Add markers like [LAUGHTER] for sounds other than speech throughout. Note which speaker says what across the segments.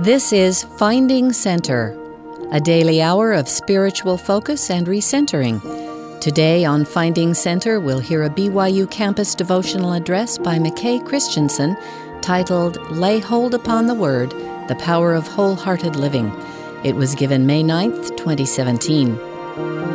Speaker 1: This is Finding Center, a daily hour of spiritual focus and recentering. Today on Finding Center, we'll hear a BYU campus devotional address by McKay Christensen titled Lay Hold Upon the Word The Power of Wholehearted Living. It was given May 9th, 2017.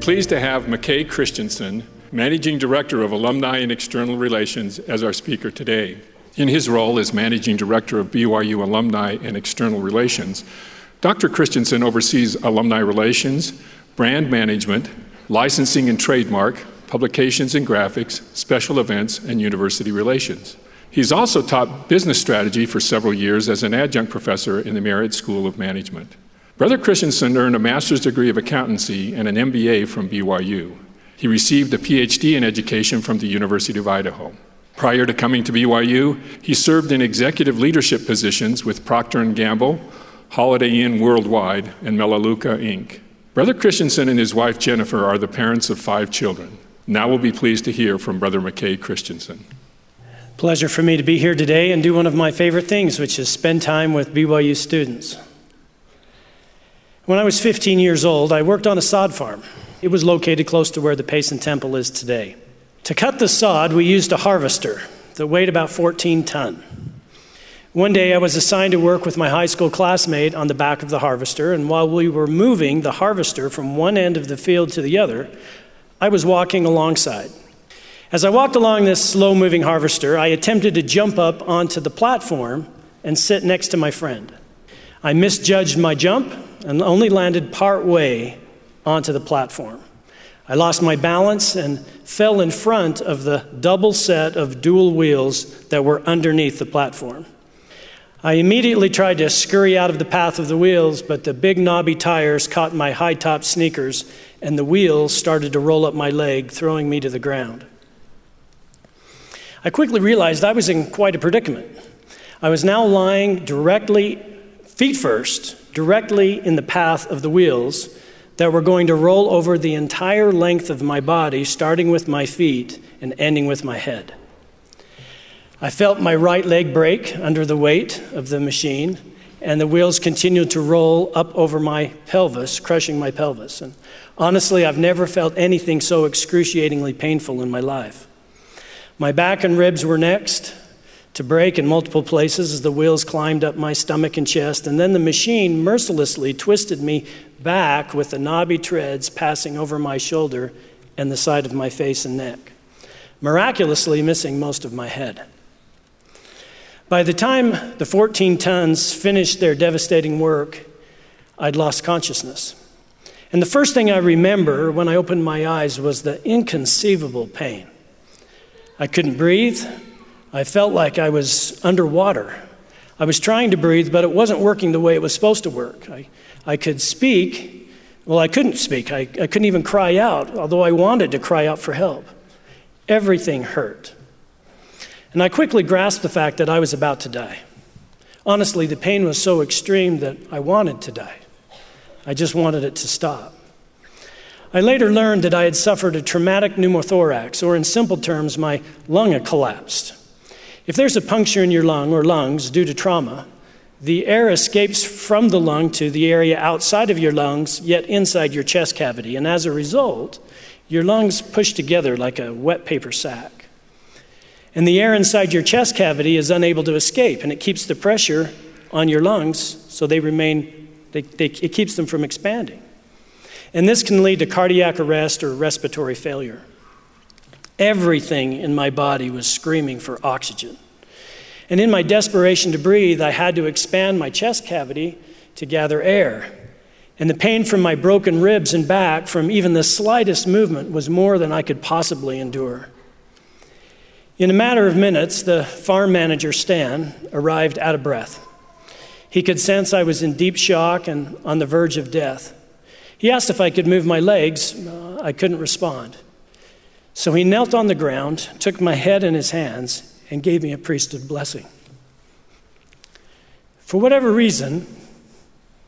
Speaker 2: Pleased to have McKay Christensen, Managing Director of Alumni and External Relations, as our speaker today. In his role as Managing Director of BYU Alumni and External Relations, Dr. Christensen oversees alumni relations, brand management, licensing and trademark, publications and graphics, special events, and university relations. He's also taught business strategy for several years as an adjunct professor in the Marriott School of Management. Brother Christensen earned a master's degree of accountancy and an MBA from BYU. He received a PhD in education from the University of Idaho. Prior to coming to BYU, he served in executive leadership positions with Procter & Gamble, Holiday Inn Worldwide, and Melaleuca Inc. Brother Christensen and his wife Jennifer are the parents of five children. Now we'll be pleased to hear from Brother McKay Christensen.
Speaker 3: Pleasure for me to be here today and do one of my favorite things, which is spend time with BYU students. When I was 15 years old, I worked on a sod farm. It was located close to where the Payson Temple is today. To cut the sod, we used a harvester that weighed about 14 ton. One day, I was assigned to work with my high school classmate on the back of the harvester, and while we were moving the harvester from one end of the field to the other, I was walking alongside. As I walked along this slow moving harvester, I attempted to jump up onto the platform and sit next to my friend. I misjudged my jump and only landed part way onto the platform. I lost my balance and fell in front of the double set of dual wheels that were underneath the platform. I immediately tried to scurry out of the path of the wheels, but the big knobby tires caught my high top sneakers, and the wheels started to roll up my leg, throwing me to the ground. I quickly realized I was in quite a predicament. I was now lying directly, feet first, directly in the path of the wheels that were going to roll over the entire length of my body, starting with my feet and ending with my head. I felt my right leg break under the weight of the machine, and the wheels continued to roll up over my pelvis, crushing my pelvis. And honestly, I've never felt anything so excruciatingly painful in my life. My back and ribs were next to break in multiple places as the wheels climbed up my stomach and chest, and then the machine mercilessly twisted me back with the knobby treads passing over my shoulder and the side of my face and neck, miraculously missing most of my head. By the time the 14 tons finished their devastating work, I'd lost consciousness. And the first thing I remember when I opened my eyes was the inconceivable pain. I couldn't breathe. I felt like I was underwater. I was trying to breathe, but it wasn't working the way it was supposed to work. I, I could speak. Well, I couldn't speak. I, I couldn't even cry out, although I wanted to cry out for help. Everything hurt. And I quickly grasped the fact that I was about to die. Honestly, the pain was so extreme that I wanted to die. I just wanted it to stop. I later learned that I had suffered a traumatic pneumothorax, or in simple terms, my lung had collapsed. If there's a puncture in your lung or lungs due to trauma, the air escapes from the lung to the area outside of your lungs, yet inside your chest cavity. And as a result, your lungs push together like a wet paper sack. And the air inside your chest cavity is unable to escape, and it keeps the pressure on your lungs so they remain, they, they, it keeps them from expanding. And this can lead to cardiac arrest or respiratory failure. Everything in my body was screaming for oxygen. And in my desperation to breathe, I had to expand my chest cavity to gather air. And the pain from my broken ribs and back from even the slightest movement was more than I could possibly endure. In a matter of minutes, the farm manager, Stan, arrived out of breath. He could sense I was in deep shock and on the verge of death. He asked if I could move my legs. Uh, I couldn't respond. So he knelt on the ground, took my head in his hands, and gave me a priesthood blessing. For whatever reason,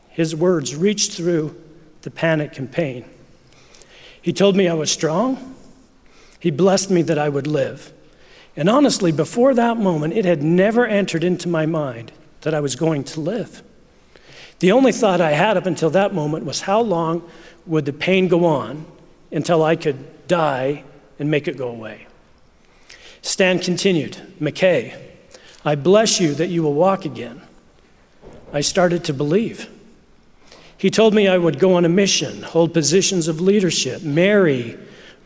Speaker 3: his words reached through the panic and pain. He told me I was strong, He blessed me that I would live. And honestly, before that moment, it had never entered into my mind that I was going to live. The only thought I had up until that moment was how long would the pain go on until I could die and make it go away? Stan continued, McKay, I bless you that you will walk again. I started to believe. He told me I would go on a mission, hold positions of leadership, marry,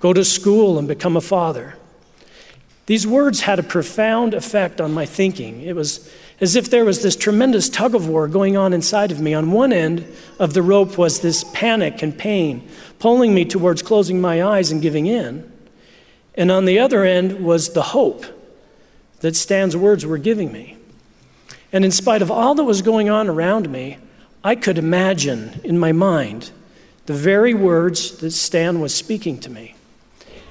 Speaker 3: go to school, and become a father. These words had a profound effect on my thinking. It was as if there was this tremendous tug of war going on inside of me. On one end of the rope was this panic and pain, pulling me towards closing my eyes and giving in. And on the other end was the hope that Stan's words were giving me. And in spite of all that was going on around me, I could imagine in my mind the very words that Stan was speaking to me.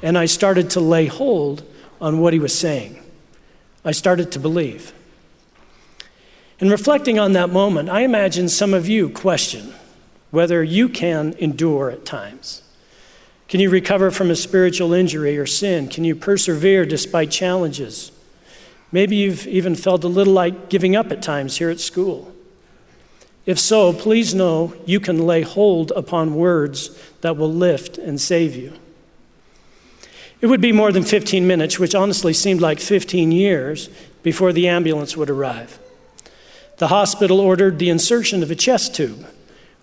Speaker 3: And I started to lay hold on what he was saying. I started to believe. In reflecting on that moment, I imagine some of you question whether you can endure at times. Can you recover from a spiritual injury or sin? Can you persevere despite challenges? Maybe you've even felt a little like giving up at times here at school. If so, please know you can lay hold upon words that will lift and save you. It would be more than 15 minutes, which honestly seemed like 15 years, before the ambulance would arrive. The hospital ordered the insertion of a chest tube,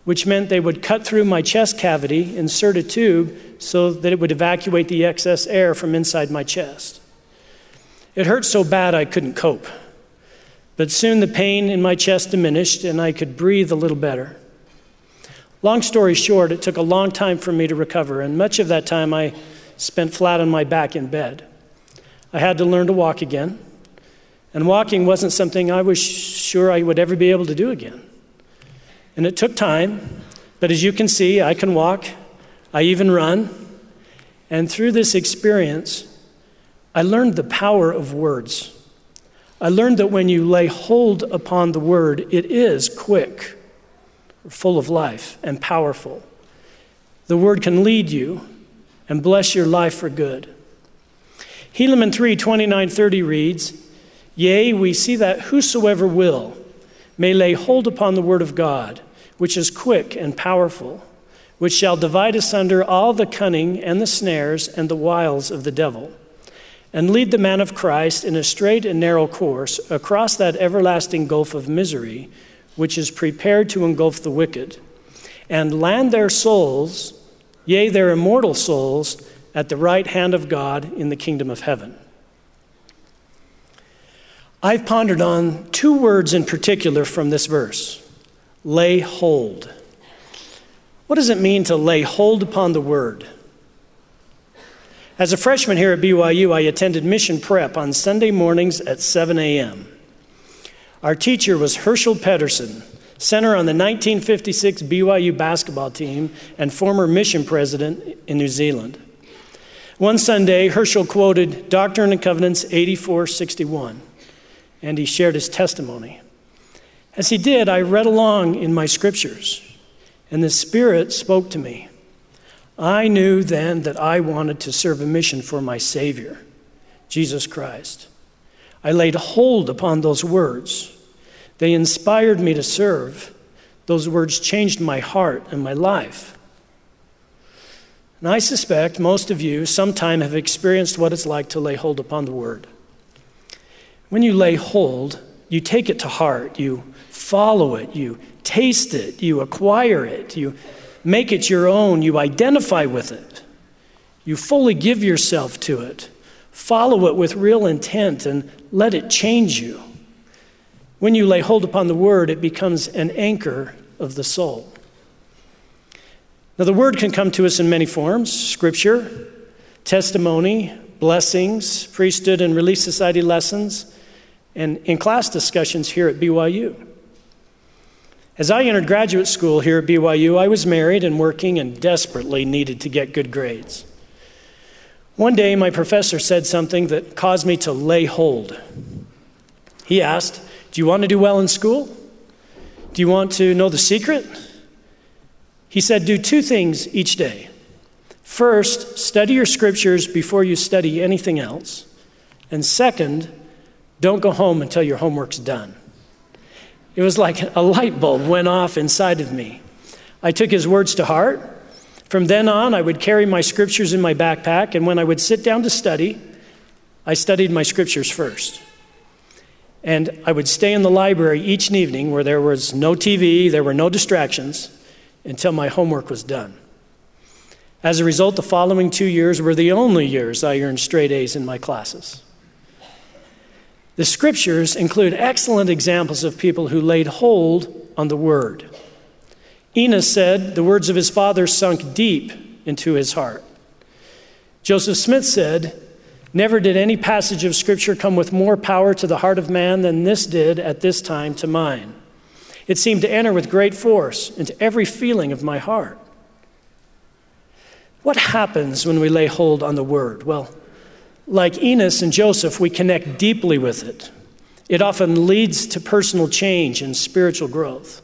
Speaker 3: which meant they would cut through my chest cavity, insert a tube so that it would evacuate the excess air from inside my chest. It hurt so bad I couldn't cope. But soon the pain in my chest diminished and I could breathe a little better. Long story short, it took a long time for me to recover, and much of that time I spent flat on my back in bed. I had to learn to walk again, and walking wasn't something I was sure I would ever be able to do again. And it took time, but as you can see, I can walk, I even run. And through this experience, I learned the power of words. I learned that when you lay hold upon the word, it is quick, full of life, and powerful. The word can lead you and bless your life for good. Helaman 3 29 30 reads, Yea, we see that whosoever will may lay hold upon the word of God, which is quick and powerful, which shall divide asunder all the cunning and the snares and the wiles of the devil and lead the man of Christ in a straight and narrow course across that everlasting gulf of misery which is prepared to engulf the wicked, and land their souls, yea, their immortal souls, at the right hand of God in the kingdom of heaven. I've pondered on two words in particular from this verse lay hold. What does it mean to lay hold upon the word? As a freshman here at BYU, I attended mission prep on Sunday mornings at 7 a.m. Our teacher was Herschel Pedersen, center on the 1956 BYU basketball team and former mission president in New Zealand. One Sunday, Herschel quoted Doctrine and Covenants 8461, and he shared his testimony. As he did, I read along in my scriptures, and the Spirit spoke to me. I knew then that I wanted to serve a mission for my Savior, Jesus Christ. I laid hold upon those words. They inspired me to serve. Those words changed my heart and my life. And I suspect most of you sometime have experienced what it's like to lay hold upon the word. When you lay hold, you take it to heart, you follow it, you taste it, you acquire it, you make it your own, you identify with it, you fully give yourself to it, follow it with real intent, and let it change you. When you lay hold upon the word, it becomes an anchor of the soul. Now, the word can come to us in many forms. Scripture, testimony, blessings, priesthood and relief society lessons, and in class discussions here at BYU. As I entered graduate school here at BYU, I was married and working and desperately needed to get good grades. One day, my professor said something that caused me to lay hold. He asked, Do you want to do well in school? Do you want to know the secret? He said, Do two things each day. First, study your scriptures before you study anything else. And second, don't go home until your homework's done. It was like a light bulb went off inside of me. I took his words to heart. From then on, I would carry my scriptures in my backpack, and when I would sit down to study, I studied my scriptures first. And I would stay in the library each evening where there was no TV, there were no distractions, until my homework was done. As a result, the following two years were the only years I earned straight A's in my classes. The scriptures include excellent examples of people who laid hold on the word. Enos said the words of his father sunk deep into his heart. Joseph Smith said, Never did any passage of scripture come with more power to the heart of man than this did at this time to mine. It seemed to enter with great force into every feeling of my heart. What happens when we lay hold on the word? Well, like Enos and Joseph, we connect deeply with it. It often leads to personal change and spiritual growth.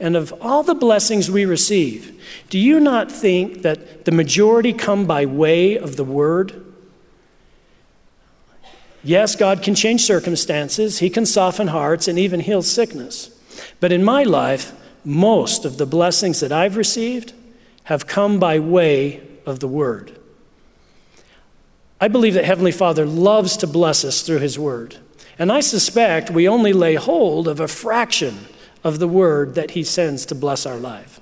Speaker 3: And of all the blessings we receive, do you not think that the majority come by way of the word? Yes, God can change circumstances, He can soften hearts, and even heal sickness. But in my life, most of the blessings that I've received have come by way of the Word. I believe that Heavenly Father loves to bless us through His Word. And I suspect we only lay hold of a fraction of the Word that He sends to bless our life.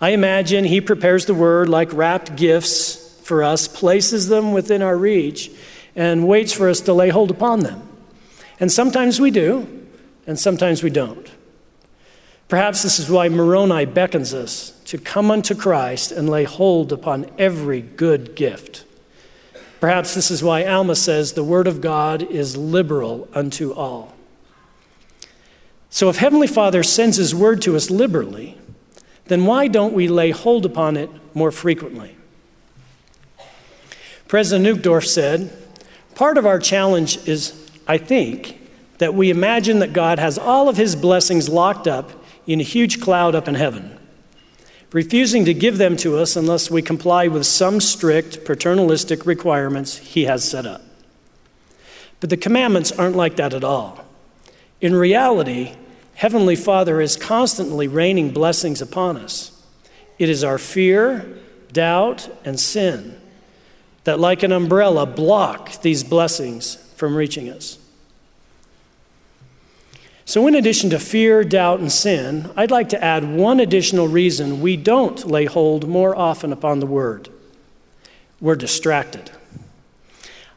Speaker 3: I imagine He prepares the Word like wrapped gifts for us, places them within our reach, and waits for us to lay hold upon them. And sometimes we do, and sometimes we don't. Perhaps this is why Moroni beckons us to come unto Christ and lay hold upon every good gift. Perhaps this is why Alma says the Word of God is liberal unto all. So, if Heavenly Father sends His Word to us liberally, then why don't we lay hold upon it more frequently? President Uchtdorf said, Part of our challenge is, I think, that we imagine that God has all of His blessings locked up in a huge cloud up in heaven, refusing to give them to us unless we comply with some strict paternalistic requirements he has set up. But the commandments aren't like that at all. In reality, Heavenly Father is constantly raining blessings upon us. It is our fear, doubt, and sin that, like an umbrella, block these blessings from reaching us. So, in addition to fear, doubt, and sin, I'd like to add one additional reason we don't lay hold more often upon the Word we're distracted.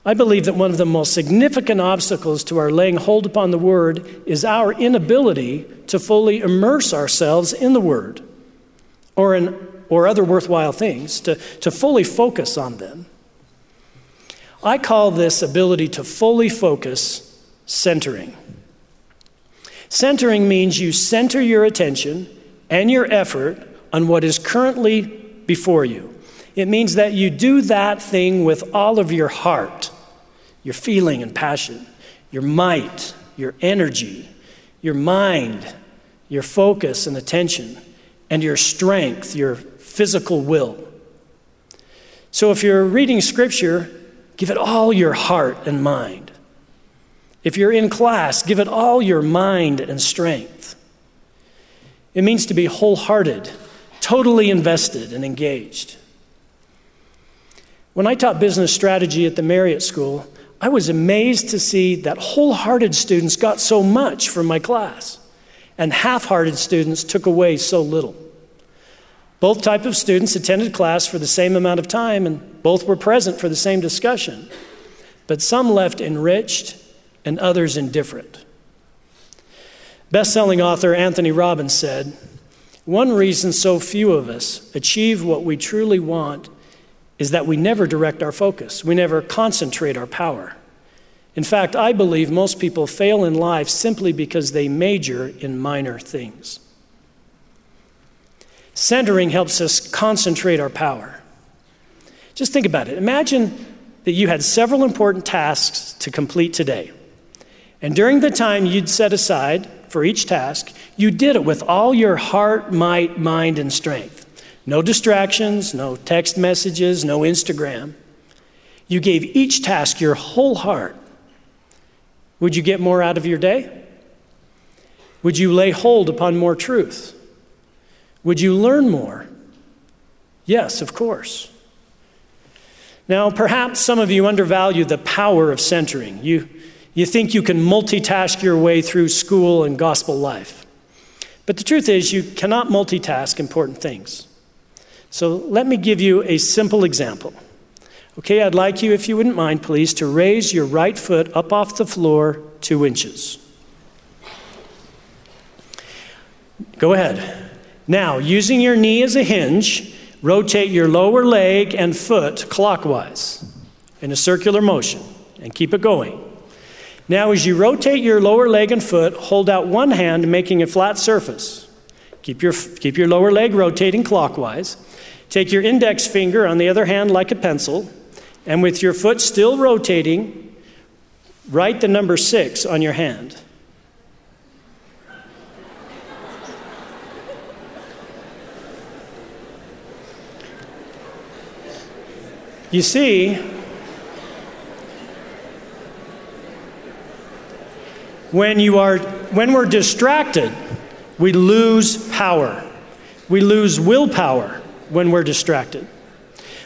Speaker 3: I believe that one of the most significant obstacles to our laying hold upon the Word is our inability to fully immerse ourselves in the Word or, in, or other worthwhile things, to, to fully focus on them. I call this ability to fully focus centering. Centering means you center your attention and your effort on what is currently before you. It means that you do that thing with all of your heart, your feeling and passion, your might, your energy, your mind, your focus and attention, and your strength, your physical will. So if you're reading scripture, give it all your heart and mind. If you're in class, give it all your mind and strength. It means to be wholehearted, totally invested and engaged. When I taught business strategy at the Marriott School, I was amazed to see that wholehearted students got so much from my class, and half hearted students took away so little. Both type of students attended class for the same amount of time, and both were present for the same discussion. But some left enriched and others indifferent. Best-selling author Anthony Robbins said, "One reason so few of us achieve what we truly want is that we never direct our focus. We never concentrate our power. In fact, I believe most people fail in life simply because they major in minor things." Centering helps us concentrate our power. Just think about it. Imagine that you had several important tasks to complete today. And during the time you'd set aside for each task, you did it with all your heart, might, mind, and strength. No distractions, no text messages, no Instagram. You gave each task your whole heart. Would you get more out of your day? Would you lay hold upon more truth? Would you learn more? Yes, of course. Now, perhaps some of you undervalue the power of centering. You, you think you can multitask your way through school and gospel life. But the truth is, you cannot multitask important things. So let me give you a simple example. Okay, I'd like you, if you wouldn't mind, please, to raise your right foot up off the floor two inches. Go ahead. Now, using your knee as a hinge, rotate your lower leg and foot clockwise in a circular motion and keep it going. Now, as you rotate your lower leg and foot, hold out one hand, making a flat surface. Keep your, keep your lower leg rotating clockwise. Take your index finger on the other hand like a pencil, and with your foot still rotating, write the number six on your hand. You see, when, you are, when we're distracted, we lose power. We lose willpower when we're distracted.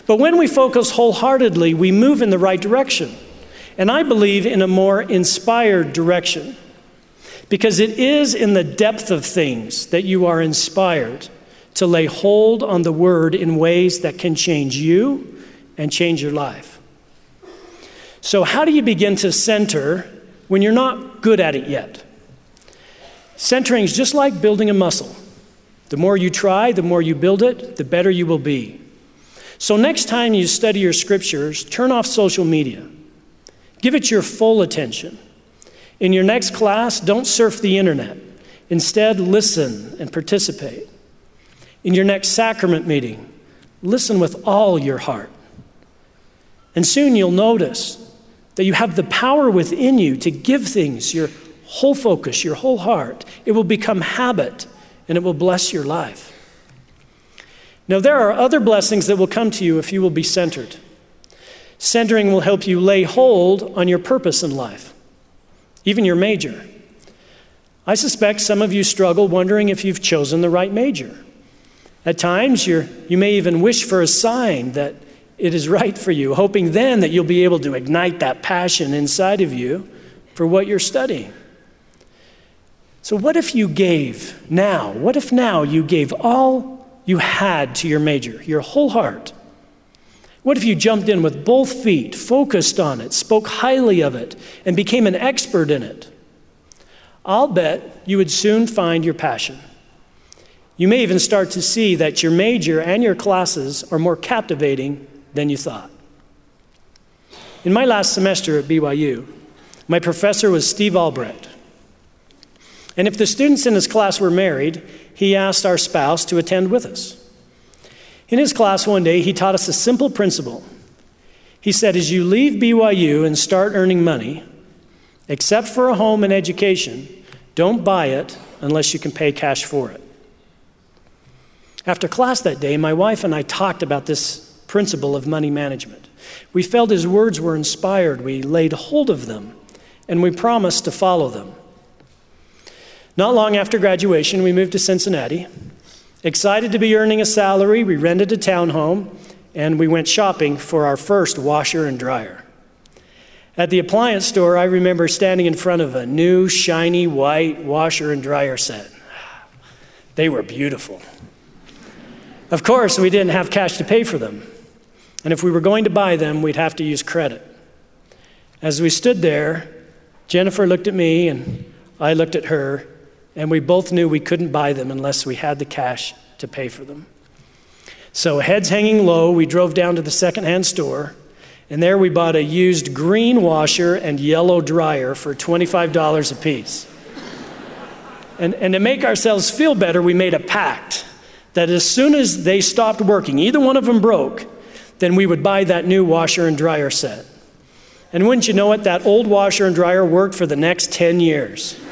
Speaker 3: But when we focus wholeheartedly, we move in the right direction. And I believe in a more inspired direction. Because it is in the depth of things that you are inspired to lay hold on the word in ways that can change you and change your life. So, how do you begin to center when you're not good at it yet? Centering is just like building a muscle. The more you try, the more you build it, the better you will be. So, next time you study your scriptures, turn off social media. Give it your full attention. In your next class, don't surf the internet. Instead, listen and participate. In your next sacrament meeting, listen with all your heart. And soon you'll notice that you have the power within you to give things your whole focus, your whole heart. It will become habit and it will bless your life. Now, there are other blessings that will come to you if you will be centered. Centering will help you lay hold on your purpose in life, even your major. I suspect some of you struggle wondering if you've chosen the right major. At times, you you may even wish for a sign that it is right for you, hoping then that you'll be able to ignite that passion inside of you for what you're studying. So, what if you gave now? What if now you gave all you had to your major, your whole heart? What if you jumped in with both feet, focused on it, spoke highly of it, and became an expert in it? I'll bet you would soon find your passion. You may even start to see that your major and your classes are more captivating than you thought. In my last semester at BYU, my professor was Steve Albrecht. And if the students in his class were married, he asked our spouse to attend with us. In his class one day, he taught us a simple principle. He said, As you leave BYU and start earning money, except for a home and education, don't buy it unless you can pay cash for it. After class that day, my wife and I talked about this principle of money management. We felt his words were inspired. We laid hold of them, and we promised to follow them. Not long after graduation, we moved to Cincinnati. Excited to be earning a salary, we rented a townhome and we went shopping for our first washer and dryer. At the appliance store, I remember standing in front of a new, shiny white washer and dryer set. They were beautiful. Of course, we didn't have cash to pay for them. And if we were going to buy them, we'd have to use credit. As we stood there, Jennifer looked at me and I looked at her, and we both knew we couldn't buy them unless we had the cash to pay for them. So, heads hanging low, we drove down to the secondhand store, and there we bought a used green washer and yellow dryer for $25 a piece. and, and to make ourselves feel better, we made a pact that as soon as they stopped working, either one of them broke, then we would buy that new washer and dryer set. And wouldn't you know it, that old washer and dryer worked for the next 10 years. [LAUGHS]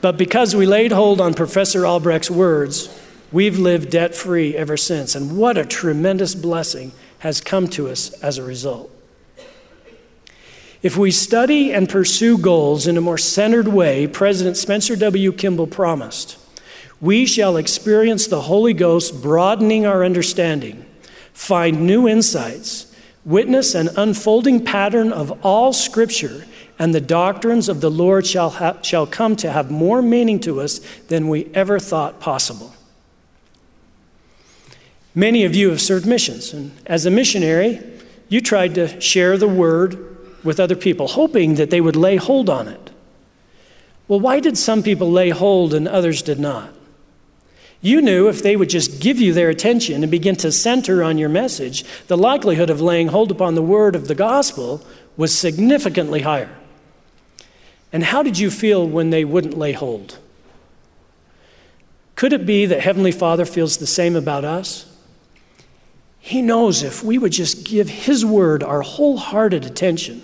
Speaker 3: But because we laid hold on Professor Albrecht's words, we've lived debt free ever since. And what a tremendous blessing has come to us as a result. If we study and pursue goals in a more centered way, President Spencer W. Kimball promised, we shall experience the Holy Ghost broadening our understanding, find new insights, witness an unfolding pattern of all Scripture, and the doctrines of the Lord shall, ha- shall come to have more meaning to us than we ever thought possible. Many of you have served missions, and as a missionary, you tried to share the word with other people, hoping that they would lay hold on it. Well, why did some people lay hold and others did not? You knew if they would just give you their attention and begin to center on your message, the likelihood of laying hold upon the word of the gospel was significantly higher. And how did you feel when they wouldn't lay hold? Could it be that Heavenly Father feels the same about us? He knows if we would just give His word our wholehearted attention,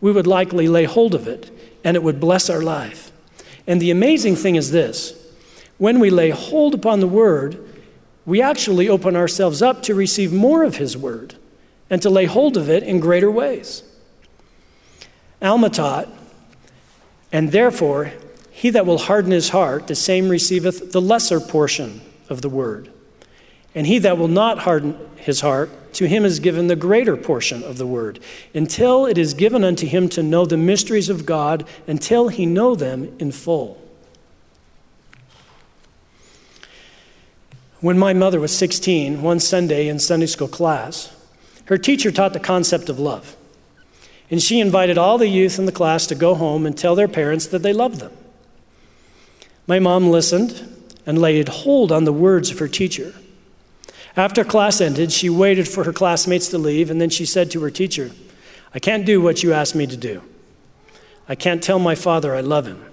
Speaker 3: we would likely lay hold of it and it would bless our life. And the amazing thing is this when we lay hold upon the word, we actually open ourselves up to receive more of His word and to lay hold of it in greater ways. Alma taught, and therefore, he that will harden his heart, the same receiveth the lesser portion of the word. And he that will not harden his heart, to him is given the greater portion of the word, until it is given unto him to know the mysteries of God, until he know them in full. When my mother was 16, one Sunday in Sunday school class, her teacher taught the concept of love. And she invited all the youth in the class to go home and tell their parents that they loved them. My mom listened and laid hold on the words of her teacher. After class ended, she waited for her classmates to leave, and then she said to her teacher, I can't do what you asked me to do. I can't tell my father I love him.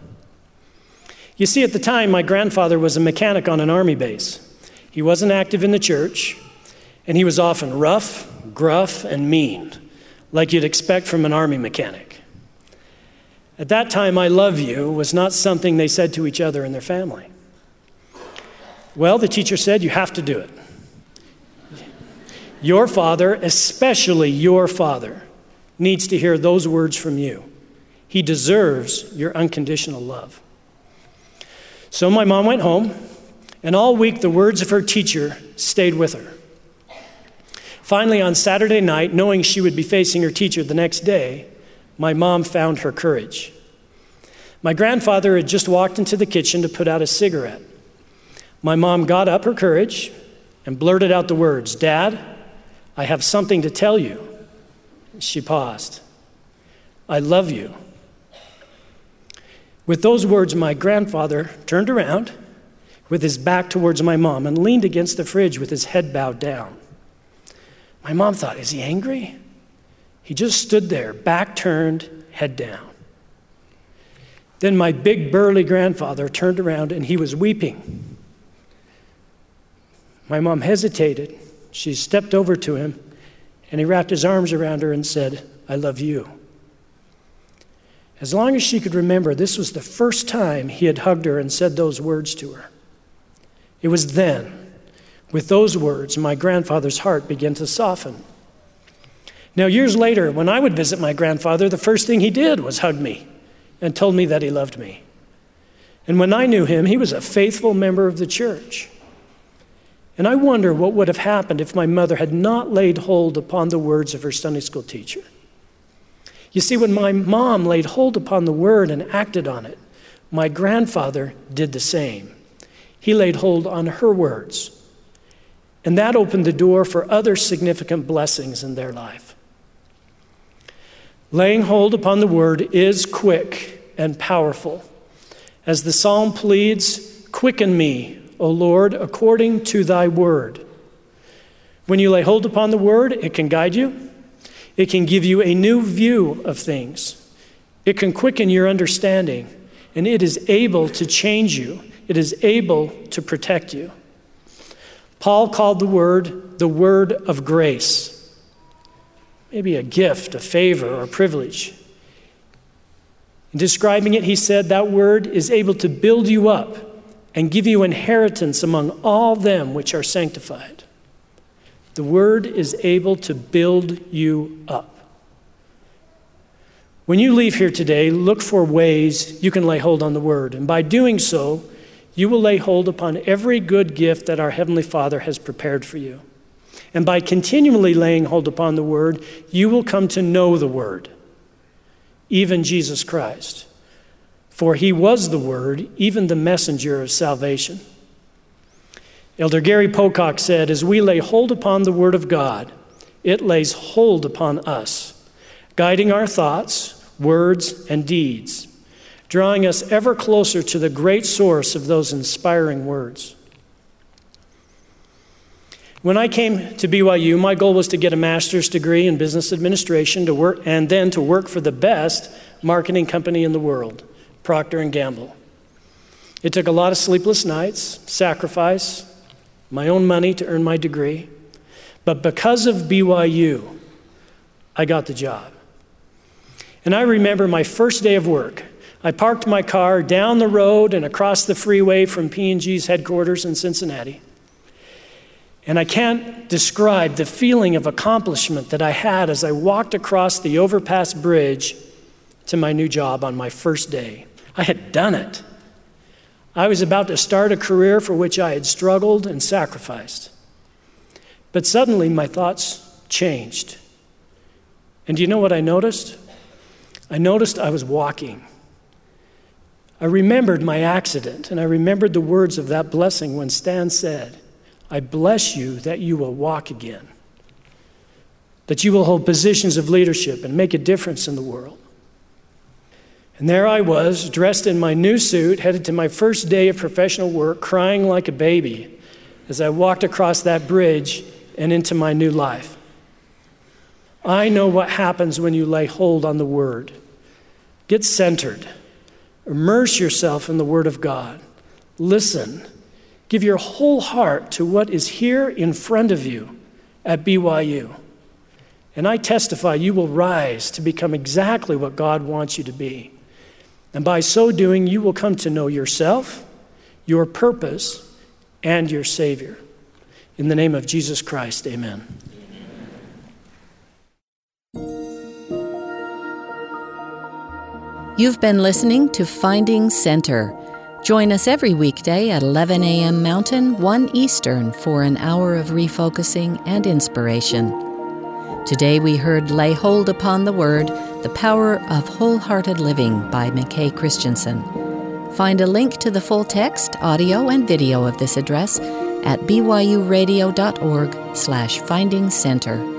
Speaker 3: You see, at the time, my grandfather was a mechanic on an army base. He wasn't active in the church, and he was often rough, gruff, and mean, like you'd expect from an army mechanic. At that time, I love you was not something they said to each other in their family. Well, the teacher said, You have to do it. Your father, especially your father, needs to hear those words from you. He deserves your unconditional love. So my mom went home, and all week the words of her teacher stayed with her. Finally, on Saturday night, knowing she would be facing her teacher the next day, my mom found her courage. My grandfather had just walked into the kitchen to put out a cigarette. My mom got up her courage and blurted out the words Dad, I have something to tell you. She paused. I love you. With those words, my grandfather turned around with his back towards my mom and leaned against the fridge with his head bowed down. My mom thought, Is he angry? He just stood there, back turned, head down. Then my big burly grandfather turned around and he was weeping. My mom hesitated she stepped over to him, and he wrapped his arms around her and said, I love you. As long as she could remember, this was the first time he had hugged her and said those words to her. It was then, with those words, my grandfather's heart began to soften. Now, years later, when I would visit my grandfather, the first thing he did was hug me and told me that he loved me. And when I knew him, he was a faithful member of the church. And I wonder what would have happened if my mother had not laid hold upon the words of her Sunday school teacher. You see, when my mom laid hold upon the word and acted on it, my grandfather did the same. He laid hold on her words. And that opened the door for other significant blessings in their life. Laying hold upon the word is quick and powerful. As the psalm pleads, Quicken me, O Lord, according to thy word. When you lay hold upon the word, it can guide you, it can give you a new view of things, it can quicken your understanding, and it is able to change you, it is able to protect you. Paul called the word the word of grace, maybe a gift, a favor, or privilege. In describing it, he said that word is able to build you up and give you inheritance among all them which are sanctified. The word is able to build you up. When you leave here today, look for ways you can lay hold on the word. And by doing so, you will lay hold upon every good gift that our Heavenly Father has prepared for you. And by continually laying hold upon the word, you will come to know the word, even Jesus Christ. For he was the word, even the messenger of salvation. Elder Gary Pocock said, As we lay hold upon the word of God, it lays hold upon us, guiding our thoughts words, and deeds, drawing us ever closer to the great source of those inspiring words. When I came to BYU, my goal was to get a master's degree in business administration to work and then to work for the best marketing company in the world, Procter Gamble. It took a lot of sleepless nights, sacrifice, my own money to earn my degree, but because of BYU, I got the job. And I remember my first day of work. I parked my car down the road and across the freeway from P&G's headquarters in Cincinnati. And I can't describe the feeling of accomplishment that I had as I walked across the overpass bridge to my new job on my first day. I had done it. I was about to start a career for which I had struggled and sacrificed. But suddenly my thoughts changed. And do you know what I noticed? I noticed I was walking. I remembered my accident, and I remembered the words of that blessing when Stan said, I bless you that you will walk again, that you will hold positions of leadership and make a difference in the world. And there I was, dressed in my new suit, headed to my first day of professional work, crying like a baby as I walked across that bridge and into my new life. I know what happens when you lay hold on the Word. Get centered. Immerse yourself in the Word of God. Listen. Give your whole heart to what is here in front of you at BYU. And I testify you will rise to become exactly what God wants you to be. And by so doing, you will come to know yourself, your purpose, and your Savior. In the name of Jesus Christ, amen.
Speaker 1: You've been listening to Finding Center. Join us every weekday at 11 a.m. Mountain, 1 Eastern for an hour of refocusing and inspiration. Today we heard Lay Hold Upon the Word, The Power of Wholehearted Living by McKay Christensen. Find a link to the full text, audio, and video of this address at byuradio.org slash finding center.